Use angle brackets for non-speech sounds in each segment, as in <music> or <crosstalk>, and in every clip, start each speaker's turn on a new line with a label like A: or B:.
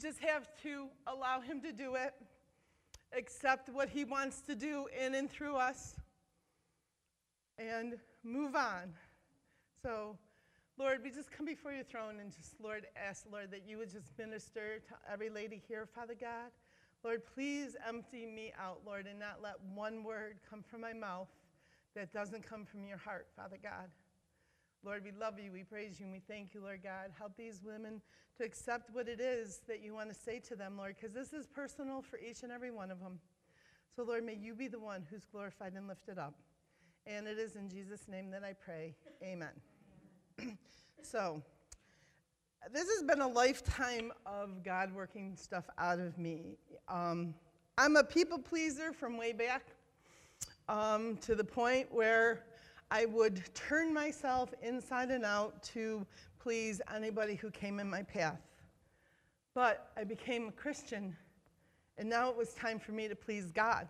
A: just have to allow Him to do it, accept what He wants to do in and through us, and move on. So, Lord, we just come before your throne and just, Lord, ask, Lord, that you would just minister to every lady here, Father God. Lord, please empty me out, Lord, and not let one word come from my mouth that doesn't come from your heart, Father God. Lord, we love you, we praise you, and we thank you, Lord God. Help these women to accept what it is that you want to say to them, Lord, because this is personal for each and every one of them. So, Lord, may you be the one who's glorified and lifted up. And it is in Jesus' name that I pray. Amen. <clears throat> so, this has been a lifetime of God working stuff out of me. Um, I'm a people pleaser from way back um, to the point where I would turn myself inside and out to please anybody who came in my path. But I became a Christian, and now it was time for me to please God.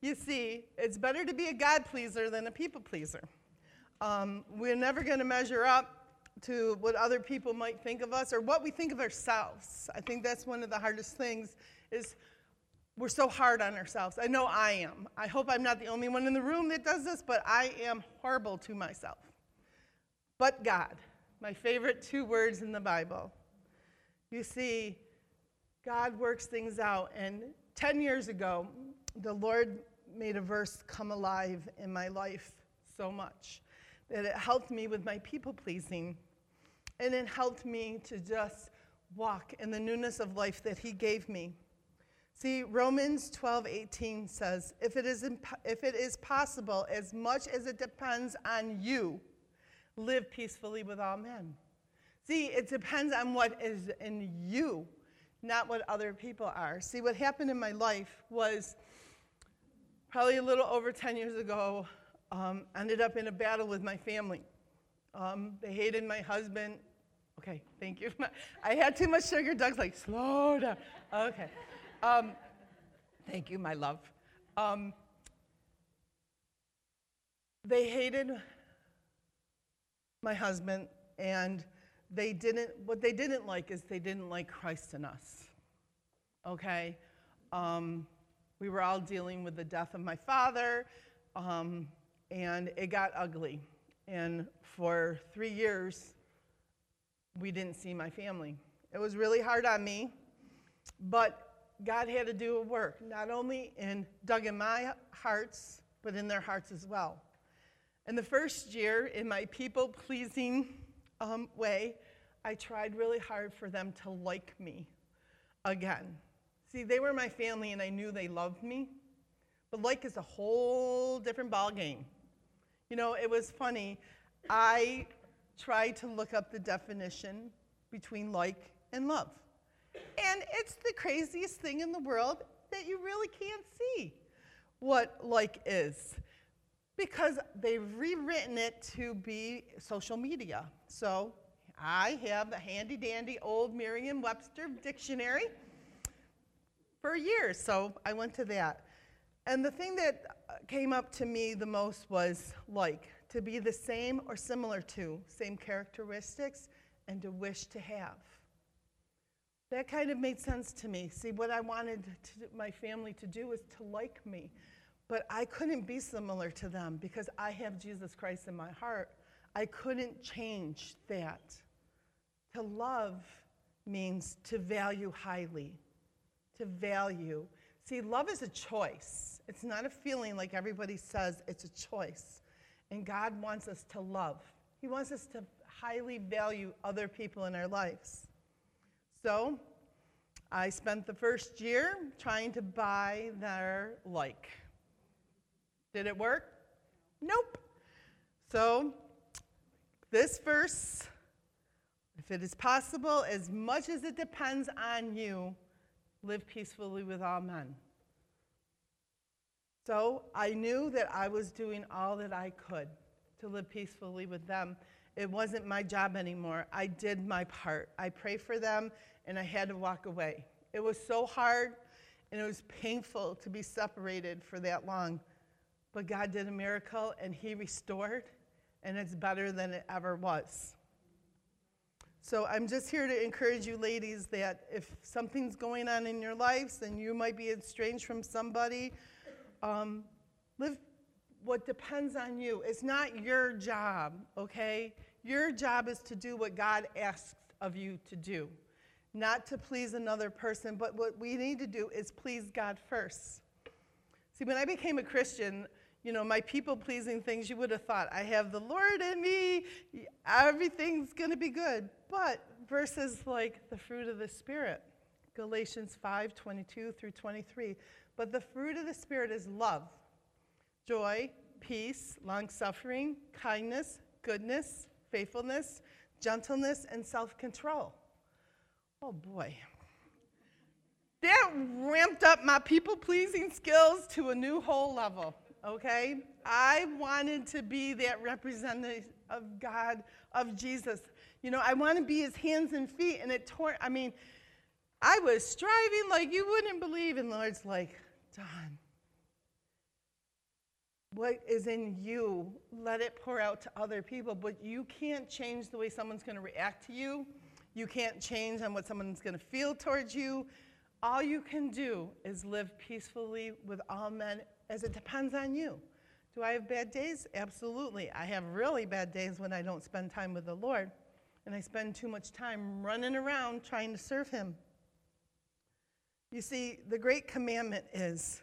A: You see, it's better to be a God pleaser than a people pleaser. Um, we're never going to measure up to what other people might think of us or what we think of ourselves. I think that's one of the hardest things is we're so hard on ourselves. I know I am. I hope I'm not the only one in the room that does this, but I am horrible to myself. But God, my favorite two words in the Bible. You see, God works things out. And 10 years ago, the Lord made a verse come alive in my life so much that it helped me with my people pleasing. And it helped me to just walk in the newness of life that He gave me. See, Romans 12, 18 says, if it, is imp- if it is possible, as much as it depends on you, live peacefully with all men. See, it depends on what is in you, not what other people are. See, what happened in my life was probably a little over 10 years ago, um, ended up in a battle with my family. Um, they hated my husband. Okay, thank you. <laughs> I had too much sugar. Doug's like, slow down. Okay. Um, thank you, my love. Um, they hated my husband, and they didn't, what they didn't like is they didn't like Christ in us. Okay? Um, we were all dealing with the death of my father, um, and it got ugly. And for three years, we didn't see my family. It was really hard on me, but God had to do a work, not only in Doug and my hearts, but in their hearts as well. In the first year, in my people pleasing um, way, I tried really hard for them to like me again. See, they were my family and I knew they loved me, but like is a whole different ballgame. You know, it was funny. I tried to look up the definition between like and love. And it's the craziest thing in the world that you really can't see what like is because they've rewritten it to be social media. So I have the handy dandy old Merriam Webster dictionary for years, so I went to that. And the thing that uh, came up to me the most was like, to be the same or similar to, same characteristics, and to wish to have. That kind of made sense to me. See, what I wanted to, my family to do was to like me. But I couldn't be similar to them because I have Jesus Christ in my heart. I couldn't change that. To love means to value highly, to value. See, love is a choice. It's not a feeling like everybody says, it's a choice. And God wants us to love, He wants us to highly value other people in our lives. So I spent the first year trying to buy their like. Did it work? Nope. So this verse, if it is possible, as much as it depends on you, live peacefully with all men. So I knew that I was doing all that I could to live peacefully with them. It wasn't my job anymore. I did my part. I prayed for them and I had to walk away. It was so hard and it was painful to be separated for that long. But God did a miracle and He restored, and it's better than it ever was. So I'm just here to encourage you, ladies, that if something's going on in your lives and you might be estranged from somebody, um, live what depends on you. It's not your job, okay? Your job is to do what God asks of you to do, not to please another person, but what we need to do is please God first. See, when I became a Christian, you know, my people pleasing things, you would have thought, I have the Lord in me, everything's going to be good. But verses like the fruit of the Spirit, Galatians 5 22 through 23. But the fruit of the Spirit is love, joy, peace, long suffering, kindness, goodness, faithfulness, gentleness, and self control. Oh boy. That ramped up my people pleasing skills to a new whole level okay? I wanted to be that representative of God, of Jesus. You know, I want to be his hands and feet, and it tore, I mean, I was striving like you wouldn't believe, and Lord's like, Dawn, what is in you, let it pour out to other people, but you can't change the way someone's going to react to you. You can't change on what someone's going to feel towards you. All you can do is live peacefully with all men as it depends on you. Do I have bad days? Absolutely. I have really bad days when I don't spend time with the Lord and I spend too much time running around trying to serve Him. You see, the great commandment is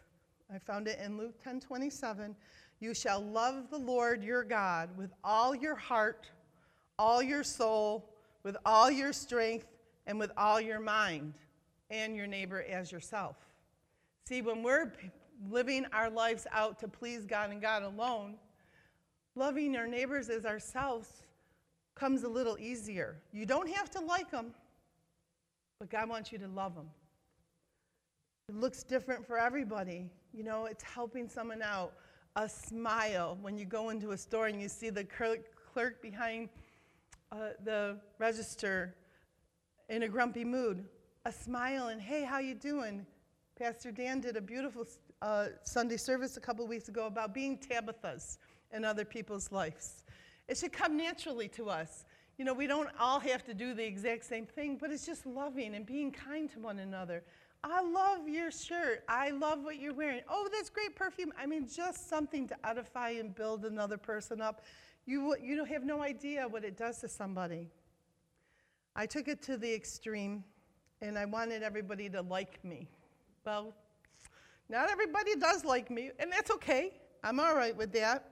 A: I found it in Luke 10 27. You shall love the Lord your God with all your heart, all your soul, with all your strength, and with all your mind, and your neighbor as yourself. See, when we're living our lives out to please God and God alone, loving our neighbors as ourselves comes a little easier. You don't have to like them, but God wants you to love them. It looks different for everybody. You know, it's helping someone out. A smile when you go into a store and you see the clerk behind uh, the register in a grumpy mood. A smile and, hey, how you doing? Pastor Dan did a beautiful uh, Sunday service a couple weeks ago about being Tabithas in other people's lives. It should come naturally to us. You know, we don't all have to do the exact same thing, but it's just loving and being kind to one another. I love your shirt. I love what you're wearing. Oh, that's great perfume. I mean, just something to edify and build another person up. You, you have no idea what it does to somebody. I took it to the extreme, and I wanted everybody to like me. Well, not everybody does like me, and that's okay. I'm all right with that.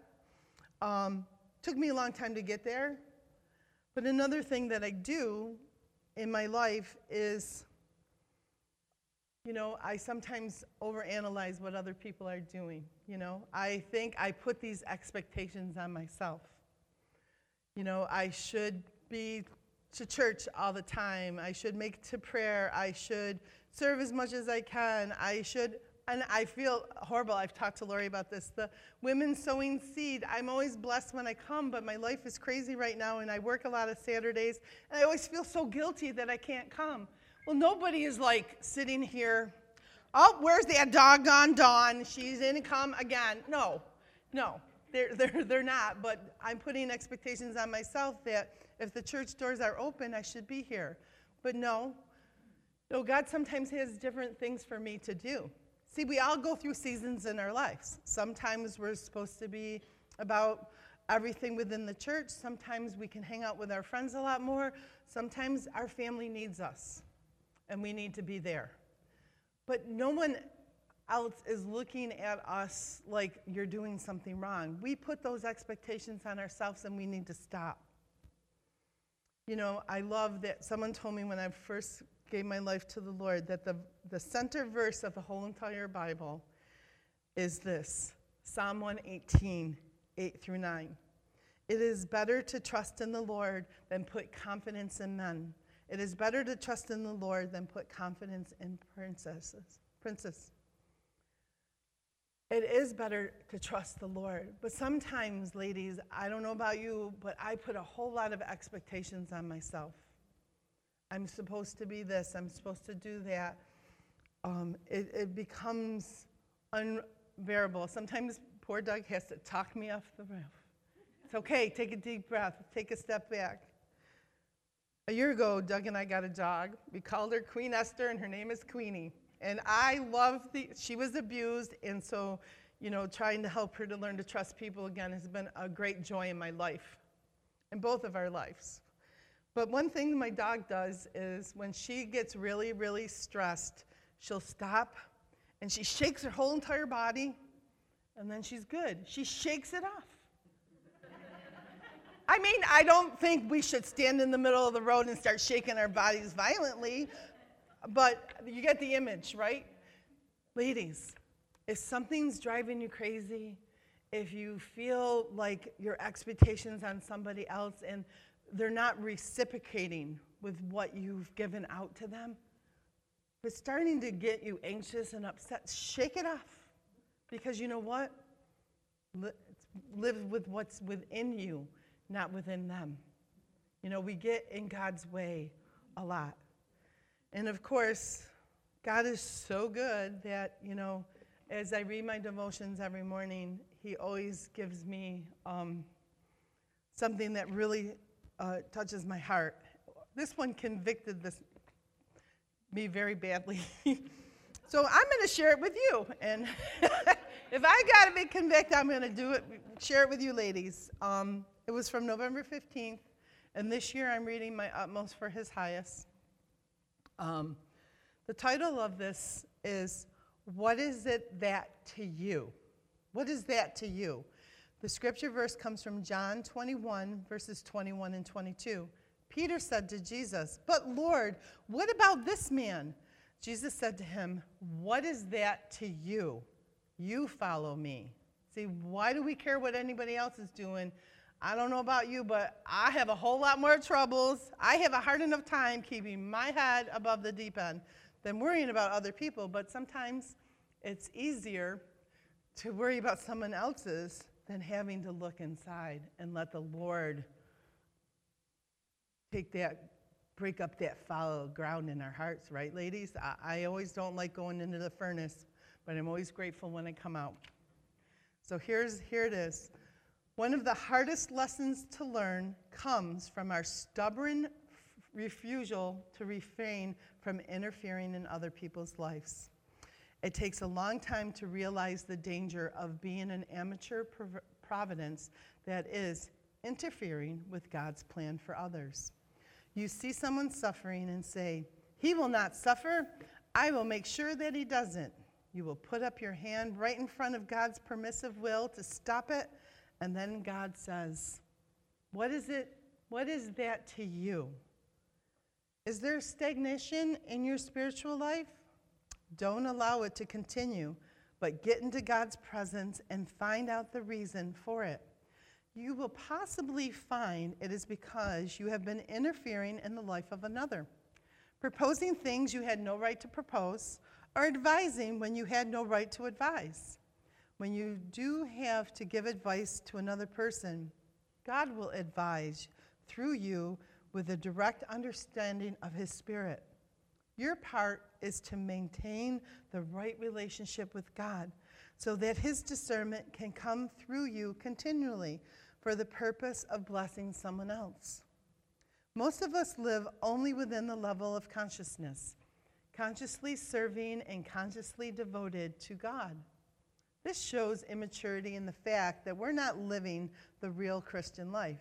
A: Um, took me a long time to get there. But another thing that I do in my life is, you know, I sometimes overanalyze what other people are doing. You know, I think I put these expectations on myself. You know, I should be to church all the time. I should make to prayer. I should serve as much as I can. I should and I feel horrible. I've talked to Lori about this. The women sowing seed. I'm always blessed when I come, but my life is crazy right now, and I work a lot of Saturdays, and I always feel so guilty that I can't come. Well, nobody is like sitting here. Oh, where's that doggone Dawn? She's in come again. No, no, they're, they're, they're not. But I'm putting expectations on myself that if the church doors are open, I should be here. But no, no, God sometimes has different things for me to do. See, we all go through seasons in our lives. Sometimes we're supposed to be about everything within the church. Sometimes we can hang out with our friends a lot more. Sometimes our family needs us, and we need to be there. But no one else is looking at us like you're doing something wrong. We put those expectations on ourselves, and we need to stop. You know, I love that someone told me when I first gave my life to the Lord, that the, the center verse of the whole entire Bible is this Psalm 118, 8 through 9. It is better to trust in the Lord than put confidence in men. It is better to trust in the Lord than put confidence in princesses. Princess. It is better to trust the Lord. But sometimes, ladies, I don't know about you, but I put a whole lot of expectations on myself. I'm supposed to be this, I'm supposed to do that. Um, it, it becomes unbearable. Sometimes poor Doug has to talk me off the roof. It's okay, take a deep breath, take a step back. A year ago, Doug and I got a dog. We called her Queen Esther, and her name is Queenie. And I love the, she was abused, and so, you know, trying to help her to learn to trust people again has been a great joy in my life, in both of our lives. But one thing my dog does is when she gets really, really stressed, she'll stop and she shakes her whole entire body, and then she's good. She shakes it off. I mean, I don't think we should stand in the middle of the road and start shaking our bodies violently, but you get the image, right? Ladies, if something's driving you crazy, if you feel like your expectations on somebody else and they're not reciprocating with what you've given out to them, if it's starting to get you anxious and upset, shake it off. Because you know what? Live with what's within you not within them. You know, we get in God's way a lot. And of course, God is so good that, you know, as I read my devotions every morning, He always gives me um, something that really uh, touches my heart. This one convicted this, me very badly. <laughs> so I'm going to share it with you. And <laughs> if I got to be convicted, I'm going to do it, share it with you ladies. Um, it was from November 15th, and this year I'm reading My Utmost for His Highest. Um, the title of this is What is it that to you? What is that to you? The scripture verse comes from John 21, verses 21 and 22. Peter said to Jesus, But Lord, what about this man? Jesus said to him, What is that to you? You follow me. See, why do we care what anybody else is doing? I don't know about you, but I have a whole lot more troubles. I have a hard enough time keeping my head above the deep end than worrying about other people. But sometimes it's easier to worry about someone else's than having to look inside and let the Lord take that, break up that fallow ground in our hearts, right, ladies? I, I always don't like going into the furnace, but I'm always grateful when I come out. So here's here it is. One of the hardest lessons to learn comes from our stubborn refusal to refrain from interfering in other people's lives. It takes a long time to realize the danger of being an amateur providence that is interfering with God's plan for others. You see someone suffering and say, He will not suffer. I will make sure that he doesn't. You will put up your hand right in front of God's permissive will to stop it and then God says, What is it? What is that to you? Is there stagnation in your spiritual life? Don't allow it to continue, but get into God's presence and find out the reason for it. You will possibly find it is because you have been interfering in the life of another, proposing things you had no right to propose, or advising when you had no right to advise. When you do have to give advice to another person, God will advise through you with a direct understanding of His Spirit. Your part is to maintain the right relationship with God so that His discernment can come through you continually for the purpose of blessing someone else. Most of us live only within the level of consciousness, consciously serving and consciously devoted to God. This shows immaturity in the fact that we're not living the real Christian life.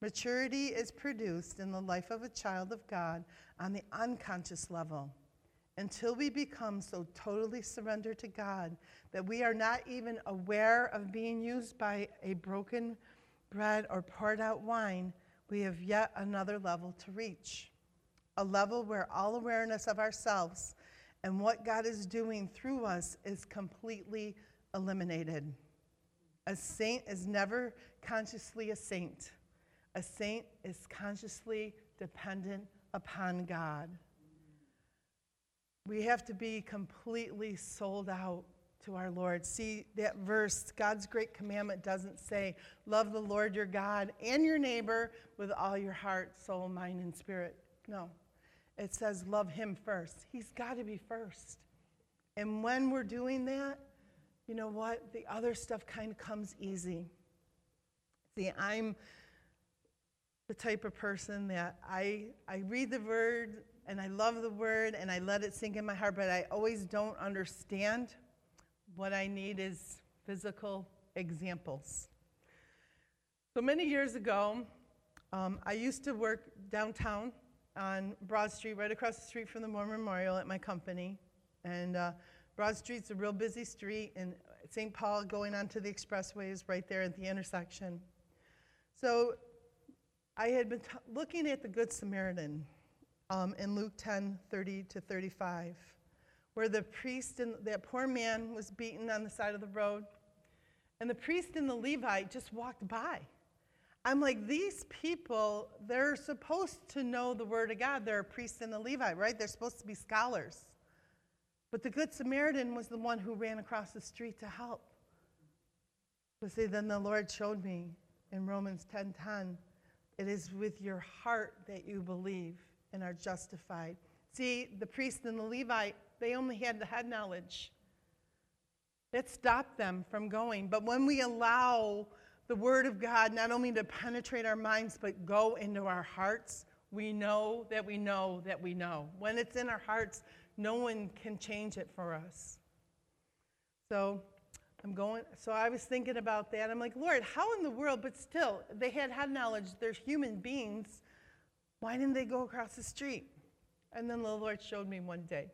A: Maturity is produced in the life of a child of God on the unconscious level until we become so totally surrendered to God that we are not even aware of being used by a broken bread or poured out wine, we have yet another level to reach. A level where all awareness of ourselves and what God is doing through us is completely eliminated. A saint is never consciously a saint. A saint is consciously dependent upon God. We have to be completely sold out to our Lord. See that verse, God's great commandment doesn't say, Love the Lord your God and your neighbor with all your heart, soul, mind, and spirit. No. It says, Love him first. He's got to be first. And when we're doing that, you know what? The other stuff kind of comes easy. See, I'm the type of person that I, I read the word and I love the word and I let it sink in my heart, but I always don't understand. What I need is physical examples. So many years ago, um, I used to work downtown on Broad Street, right across the street from the War Memorial at my company. And uh, Broad Street's a real busy street, and St. Paul going onto the expressway is right there at the intersection. So I had been looking at the Good Samaritan um, in Luke 10 30 to 35, where the priest and that poor man was beaten on the side of the road, and the priest and the Levite just walked by. I'm like, these people, they're supposed to know the Word of God. They're a priest and a Levite, right? They're supposed to be scholars. But the Good Samaritan was the one who ran across the street to help. But see, then the Lord showed me in Romans 10:10, 10, it is with your heart that you believe and are justified. See, the priest and the Levite, they only had the head knowledge. That stopped them from going. But when we allow the Word of God not only to penetrate our minds, but go into our hearts, we know that we know that we know. When it's in our hearts, no one can change it for us. So I'm going, so I was thinking about that. I'm like, Lord, how in the world, but still, they had had knowledge, they're human beings. Why didn't they go across the street? And then the Lord showed me one day.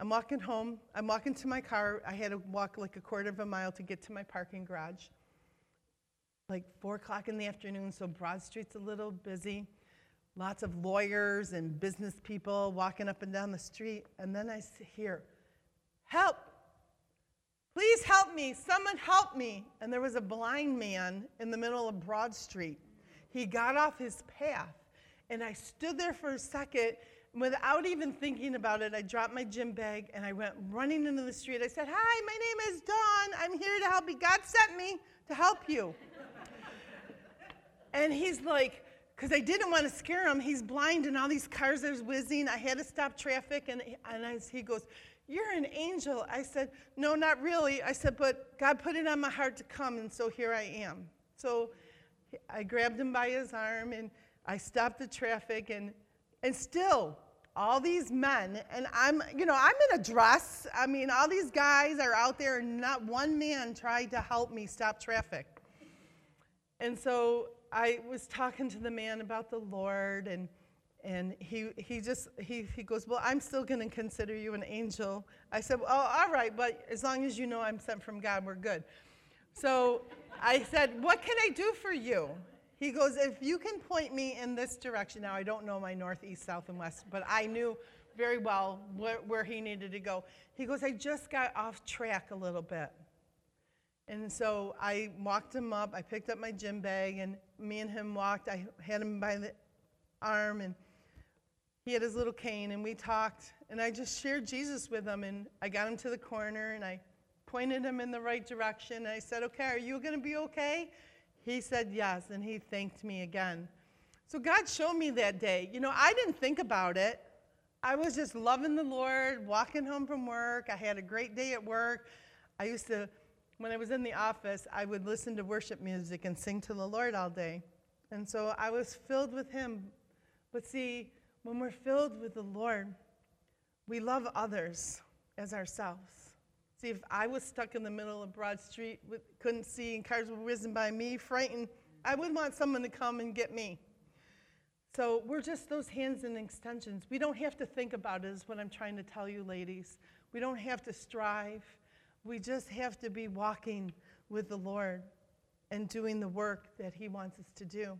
A: I'm walking home, I'm walking to my car. I had to walk like a quarter of a mile to get to my parking garage like four o'clock in the afternoon, so Broad Street's a little busy. Lots of lawyers and business people walking up and down the street. And then I hear, Help! Please help me! Someone help me! And there was a blind man in the middle of Broad Street. He got off his path. And I stood there for a second. Without even thinking about it, I dropped my gym bag and I went running into the street. I said, Hi, my name is Dawn. I'm here to help you. God sent me to help you. And he's like, because I didn't want to scare him. He's blind and all these cars are whizzing. I had to stop traffic. And, and he goes, You're an angel. I said, No, not really. I said, But God put it on my heart to come, and so here I am. So I grabbed him by his arm and I stopped the traffic. And, and still, all these men, and I'm, you know, I'm in a dress. I mean, all these guys are out there, and not one man tried to help me stop traffic. And so I was talking to the man about the Lord, and and he he just he he goes, well, I'm still going to consider you an angel. I said, oh, all right, but as long as you know I'm sent from God, we're good. So I said, what can I do for you? He goes, if you can point me in this direction. Now I don't know my north, east, south, and west, but I knew very well where, where he needed to go. He goes, I just got off track a little bit. And so I walked him up. I picked up my gym bag, and me and him walked. I had him by the arm, and he had his little cane, and we talked. And I just shared Jesus with him, and I got him to the corner, and I pointed him in the right direction. And I said, Okay, are you going to be okay? He said yes, and he thanked me again. So God showed me that day. You know, I didn't think about it. I was just loving the Lord, walking home from work. I had a great day at work. I used to when I was in the office, I would listen to worship music and sing to the Lord all day. And so I was filled with Him. But see, when we're filled with the Lord, we love others as ourselves. See, if I was stuck in the middle of Broad Street, with, couldn't see, and cars were whizzing by me, frightened, I would want someone to come and get me. So we're just those hands and extensions. We don't have to think about it, is what I'm trying to tell you, ladies. We don't have to strive. We just have to be walking with the Lord and doing the work that He wants us to do.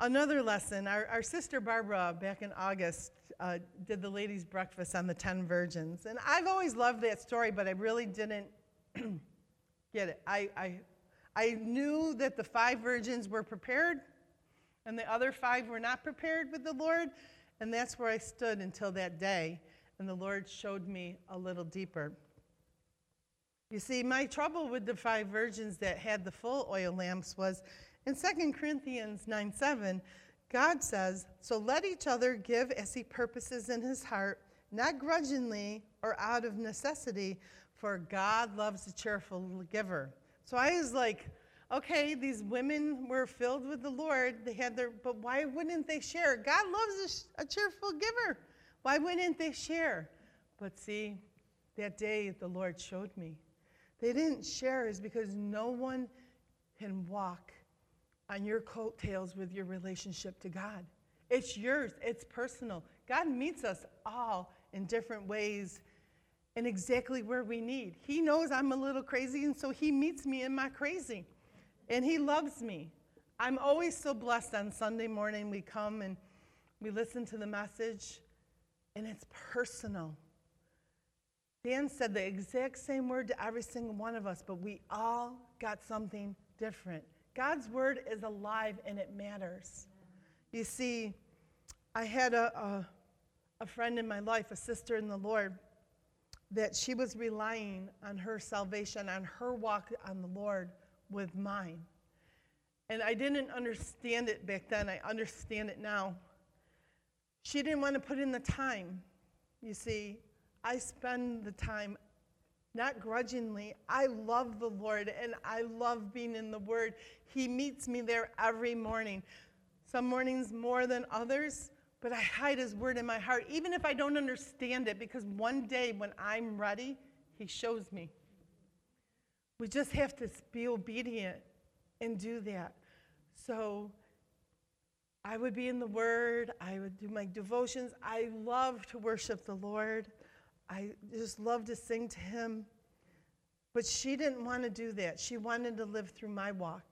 A: Another lesson our, our sister Barbara, back in August, uh, did the ladies' breakfast on the 10 virgins. And I've always loved that story, but I really didn't <clears throat> get it. I, I, I knew that the five virgins were prepared and the other five were not prepared with the Lord, and that's where I stood until that day and the Lord showed me a little deeper. You see, my trouble with the five virgins that had the full oil lamps was in 2 Corinthians 9 7, God says, So let each other give as he purposes in his heart, not grudgingly or out of necessity, for God loves a cheerful giver. So I was like, okay, these women were filled with the Lord. They had their, but why wouldn't they share? God loves a, a cheerful giver. Why wouldn't they share? But see, that day the Lord showed me. They didn't share is because no one can walk on your coattails with your relationship to God. It's yours, it's personal. God meets us all in different ways and exactly where we need. He knows I'm a little crazy, and so He meets me in my crazy. And He loves me. I'm always so blessed on Sunday morning. We come and we listen to the message, and it's personal. Dan said the exact same word to every single one of us, but we all got something different. God's word is alive and it matters. You see, I had a, a, a, friend in my life, a sister in the Lord, that she was relying on her salvation, on her walk on the Lord with mine. And I didn't understand it back then. I understand it now. She didn't want to put in the time. You see, I spend the time not grudgingly. I love the Lord and I love being in the Word. He meets me there every morning. Some mornings more than others, but I hide His Word in my heart, even if I don't understand it, because one day when I'm ready, He shows me. We just have to be obedient and do that. So I would be in the Word, I would do my devotions. I love to worship the Lord. I just love to sing to him. But she didn't want to do that. She wanted to live through my walk.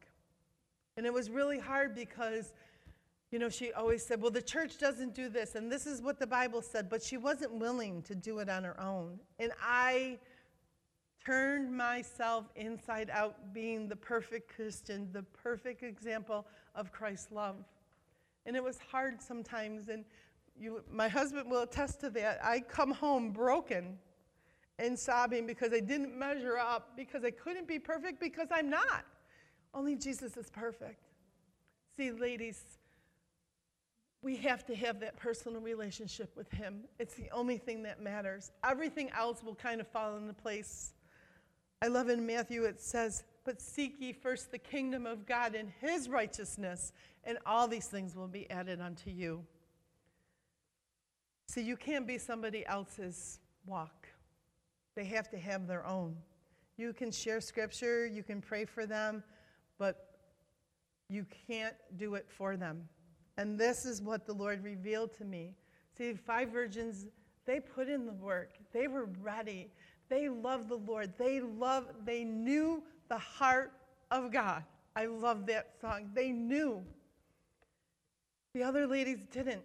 A: And it was really hard because, you know, she always said, well, the church doesn't do this, and this is what the Bible said, but she wasn't willing to do it on her own. And I turned myself inside out, being the perfect Christian, the perfect example of Christ's love. And it was hard sometimes. And you, my husband will attest to that. I come home broken and sobbing because I didn't measure up, because I couldn't be perfect, because I'm not. Only Jesus is perfect. See, ladies, we have to have that personal relationship with Him. It's the only thing that matters. Everything else will kind of fall into place. I love in Matthew, it says, But seek ye first the kingdom of God and His righteousness, and all these things will be added unto you. See, you can't be somebody else's walk. They have to have their own. You can share scripture, you can pray for them, but you can't do it for them. And this is what the Lord revealed to me. See, five virgins, they put in the work. They were ready. They loved the Lord. They loved, they knew the heart of God. I love that song. They knew. The other ladies didn't.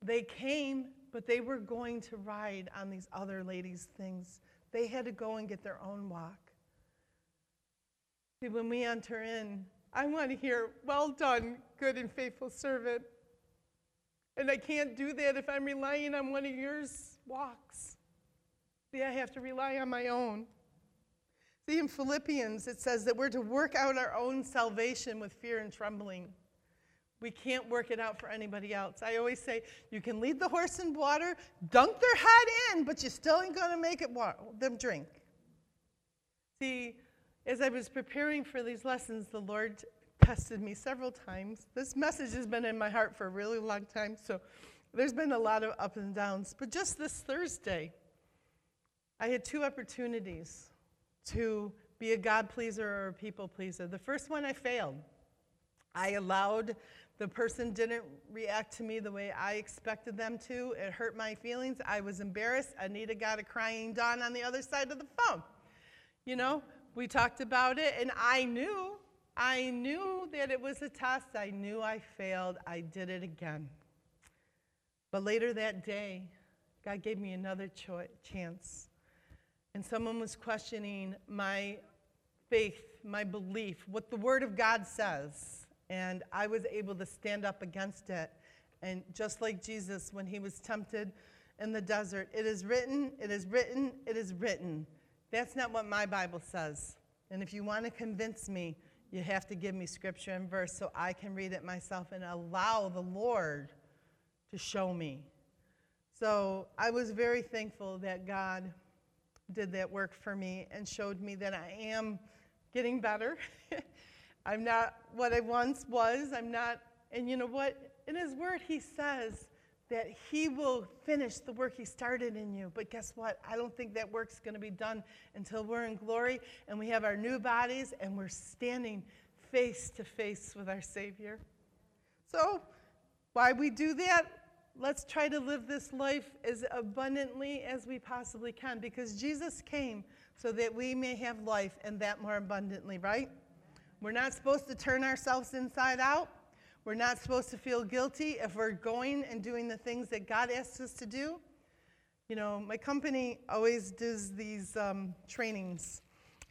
A: They came, but they were going to ride on these other ladies' things. They had to go and get their own walk. See, when we enter in, I want to hear, Well done, good and faithful servant. And I can't do that if I'm relying on one of yours walks. See, I have to rely on my own. See, in Philippians, it says that we're to work out our own salvation with fear and trembling. We can't work it out for anybody else. I always say you can lead the horse in water, dunk their head in, but you still ain't going to make it water, them drink. See, as I was preparing for these lessons, the Lord tested me several times. This message has been in my heart for a really long time, so there's been a lot of ups and downs. But just this Thursday, I had two opportunities to be a God pleaser or a people pleaser. The first one I failed. I allowed the person didn't react to me the way I expected them to. It hurt my feelings. I was embarrassed. Anita got a crying Dawn on the other side of the phone. You know, we talked about it, and I knew, I knew that it was a test. I knew I failed. I did it again. But later that day, God gave me another cho- chance. And someone was questioning my faith, my belief, what the Word of God says. And I was able to stand up against it. And just like Jesus, when he was tempted in the desert, it is written, it is written, it is written. That's not what my Bible says. And if you want to convince me, you have to give me scripture and verse so I can read it myself and allow the Lord to show me. So I was very thankful that God did that work for me and showed me that I am getting better. <laughs> I'm not what I once was. I'm not, and you know what? In His Word, He says that He will finish the work He started in you. But guess what? I don't think that work's going to be done until we're in glory and we have our new bodies and we're standing face to face with our Savior. So, why we do that? Let's try to live this life as abundantly as we possibly can because Jesus came so that we may have life and that more abundantly, right? We're not supposed to turn ourselves inside out. We're not supposed to feel guilty if we're going and doing the things that God asks us to do. You know, my company always does these um, trainings,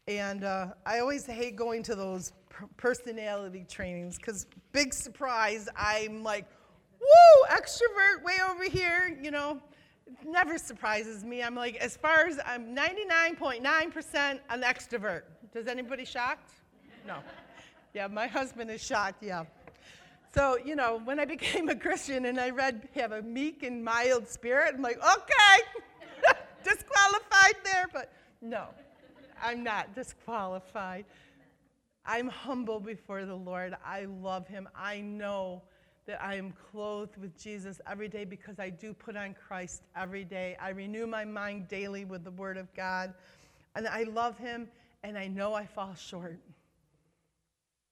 A: and uh, I always hate going to those personality trainings because, big surprise, I'm like, woo, extrovert way over here, you know. It never surprises me. I'm like, as far as I'm 99.9% an extrovert. Does anybody shocked? No. Yeah, my husband is shocked, yeah. So, you know, when I became a Christian and I read, have a meek and mild spirit, I'm like, okay, <laughs> disqualified there, but no, I'm not disqualified. I'm humble before the Lord. I love him. I know that I am clothed with Jesus every day because I do put on Christ every day. I renew my mind daily with the Word of God. And I love him, and I know I fall short.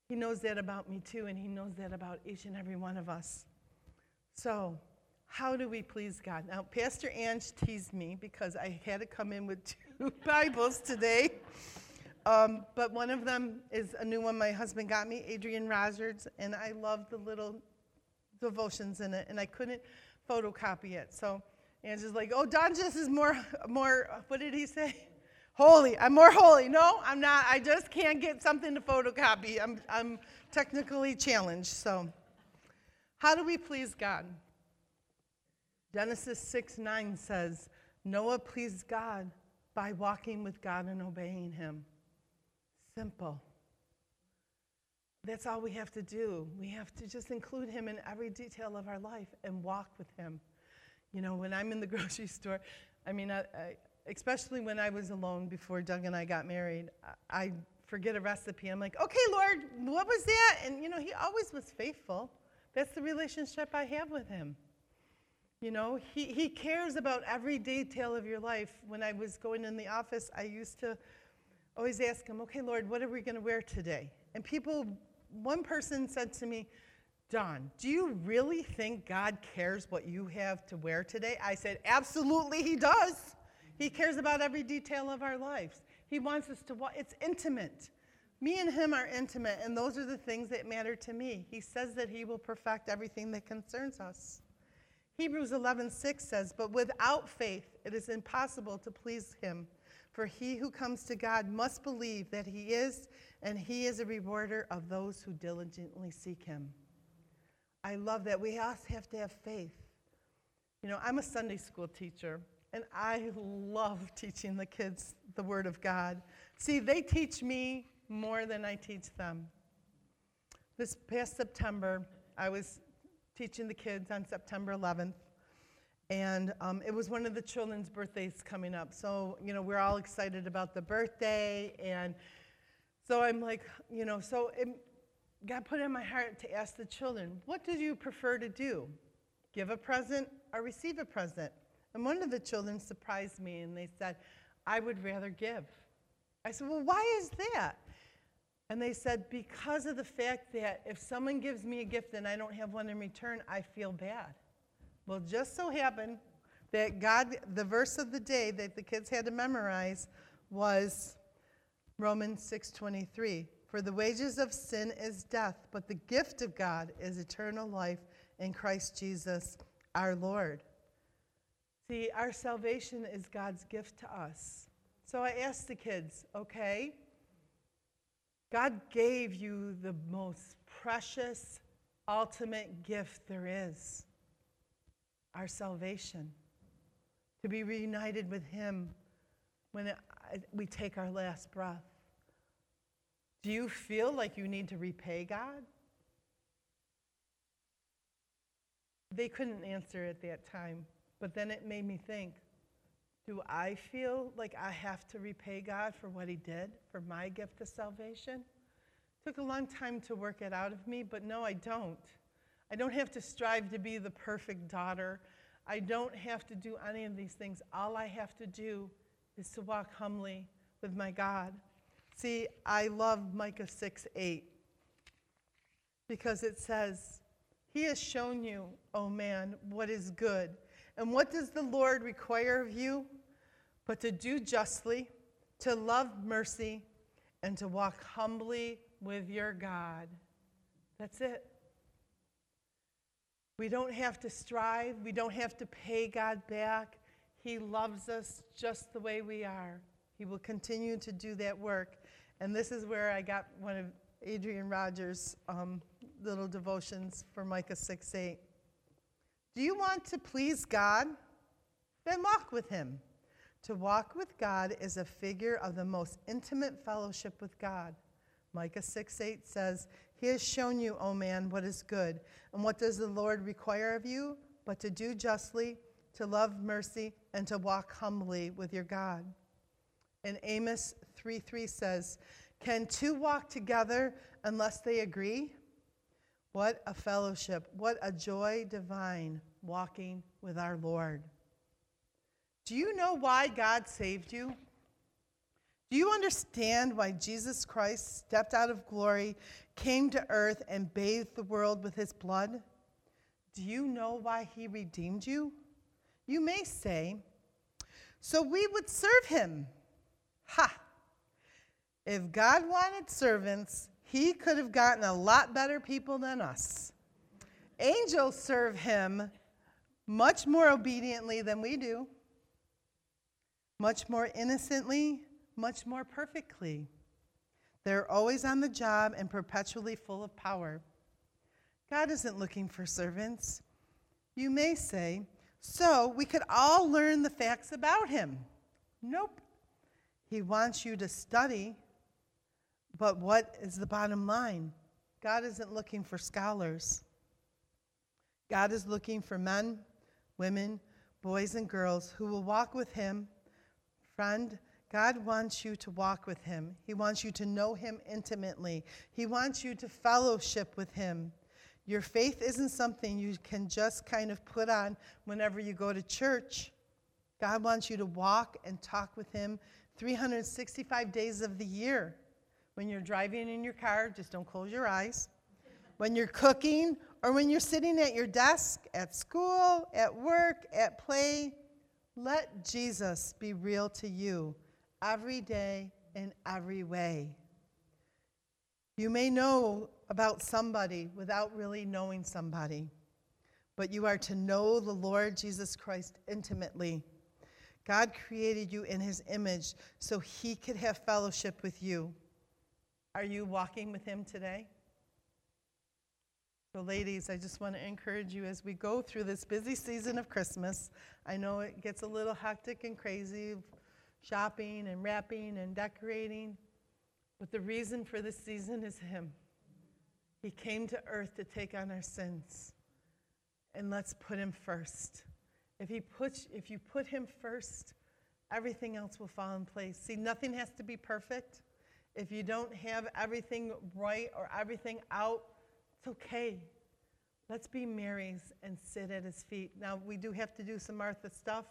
A: He knows that about me too, and He knows that about each and every one of us. So, how do we please God? Now, Pastor Ange teased me because I had to come in with <laughs> two Bibles today. Um, but one of them is a new one my husband got me, Adrian Rogers, and I love the little devotions in it, and I couldn't photocopy it. So Ange's like, "Oh, Dawn just is more, more. What did he say? holy. I'm more holy. No, I'm not. I just can't get something to photocopy. I'm, I'm technically challenged. So, how do we please God? Genesis 6 9 says, Noah pleased God by walking with God and obeying Him. Simple. That's all we have to do. We have to just include Him in every detail of our life and walk with Him. You know, when I'm in the <laughs> grocery store, I mean, I, I especially when I was alone before Doug and I got married, I forget a recipe. I'm like, okay, Lord, what was that? And, you know, He always was faithful. That's the relationship I have with Him. You know, he, he cares about every detail of your life. When I was going in the office, I used to always ask him, okay, Lord, what are we going to wear today? And people, one person said to me, Dawn, do you really think God cares what you have to wear today? I said, absolutely, he does. He cares about every detail of our lives. He wants us to, it's intimate. Me and him are intimate, and those are the things that matter to me. He says that he will perfect everything that concerns us. Hebrews 11:6 says, "But without faith it is impossible to please him, for he who comes to God must believe that he is, and he is a rewarder of those who diligently seek him." I love that. We also have to have faith. You know, I'm a Sunday school teacher, and I love teaching the kids the Word of God. See, they teach me more than I teach them. This past September, I was teaching the kids on September 11th, and um, it was one of the children's birthdays coming up. So, you know, we're all excited about the birthday, and so I'm like, you know, so it, God put in my heart to ask the children, what do you prefer to do? Give a present or receive a present? And one of the children surprised me and they said, I would rather give. I said, Well, why is that? And they said, Because of the fact that if someone gives me a gift and I don't have one in return, I feel bad. Well, just so happened that God, the verse of the day that the kids had to memorize was Romans 6:23. For the wages of sin is death, but the gift of God is eternal life in Christ Jesus our Lord. See, our salvation is God's gift to us. So I asked the kids, okay, God gave you the most precious, ultimate gift there is our salvation. To be reunited with Him when it, we take our last breath. Do you feel like you need to repay God? They couldn't answer at that time. But then it made me think do I feel like I have to repay God for what He did, for my gift of salvation? Took a long time to work it out of me, but no, I don't. I don't have to strive to be the perfect daughter. I don't have to do any of these things. All I have to do is to walk humbly with my God. See, I love Micah 6 8 because it says, He has shown you, O man, what is good. And what does the Lord require of you? But to do justly, to love mercy, and to walk humbly with your God. That's it. We don't have to strive, we don't have to pay God back. He loves us just the way we are. He will continue to do that work. And this is where I got one of Adrian Rogers' um, little devotions for Micah 6 8. Do you want to please God? Then walk with Him. To walk with God is a figure of the most intimate fellowship with God. Micah 6 8 says, He has shown you, O man, what is good. And what does the Lord require of you? But to do justly, to love mercy, and to walk humbly with your God. And Amos 3 3 says, Can two walk together unless they agree? What a fellowship, what a joy divine walking with our Lord. Do you know why God saved you? Do you understand why Jesus Christ stepped out of glory, came to earth, and bathed the world with his blood? Do you know why he redeemed you? You may say, so we would serve him. Ha! If God wanted servants, he could have gotten a lot better people than us. Angels serve him much more obediently than we do, much more innocently, much more perfectly. They're always on the job and perpetually full of power. God isn't looking for servants. You may say, so we could all learn the facts about him. Nope. He wants you to study, but what is the bottom line? God isn't looking for scholars. God is looking for men, women, boys, and girls who will walk with him. Friend, God wants you to walk with him. He wants you to know him intimately. He wants you to fellowship with him. Your faith isn't something you can just kind of put on whenever you go to church. God wants you to walk and talk with him 365 days of the year. When you're driving in your car, just don't close your eyes. When you're cooking or when you're sitting at your desk, at school, at work, at play, let Jesus be real to you every day in every way. You may know about somebody without really knowing somebody, but you are to know the Lord Jesus Christ intimately. God created you in his image so he could have fellowship with you. Are you walking with him today? So, ladies, I just want to encourage you as we go through this busy season of Christmas. I know it gets a little hectic and crazy, shopping and wrapping and decorating, but the reason for this season is Him. He came to earth to take on our sins. And let's put Him first. If, he puts, if you put Him first, everything else will fall in place. See, nothing has to be perfect. If you don't have everything right or everything out, it's okay. Let's be Mary's and sit at his feet. Now, we do have to do some Martha stuff,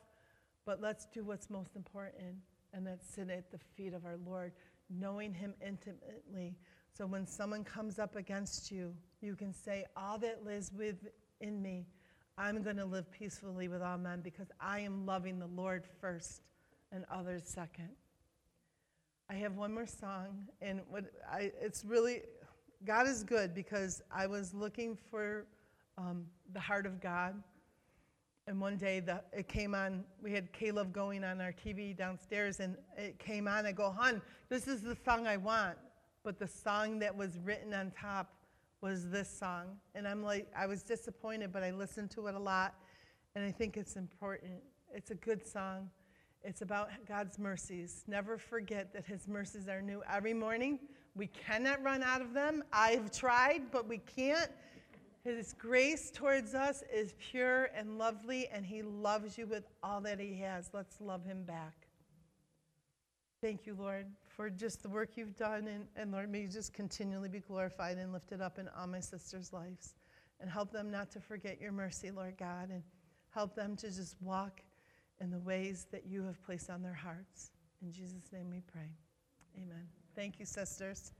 A: but let's do what's most important, and that's sit at the feet of our Lord, knowing him intimately. So when someone comes up against you, you can say, All that lives within me, I'm going to live peacefully with all men because I am loving the Lord first and others second. I have one more song, and what I, it's really, God is good because I was looking for um, the heart of God and one day the, it came on, we had K-LOVE going on our TV downstairs, and it came on. I go, Hun, this is the song I want. But the song that was written on top was this song. And I'm like, I was disappointed, but I listened to it a lot, and I think it's important. It's a good song. It's about God's mercies. Never forget that His mercies are new every morning. We cannot run out of them. I've tried, but we can't. His grace towards us is pure and lovely, and He loves you with all that He has. Let's love Him back. Thank you, Lord, for just the work you've done. And, and Lord, may you just continually be glorified and lifted up in all my sisters' lives. And help them not to forget your mercy, Lord God, and help them to just walk in the ways that you have placed on their hearts. In Jesus' name we pray. Amen. Thank you, sisters.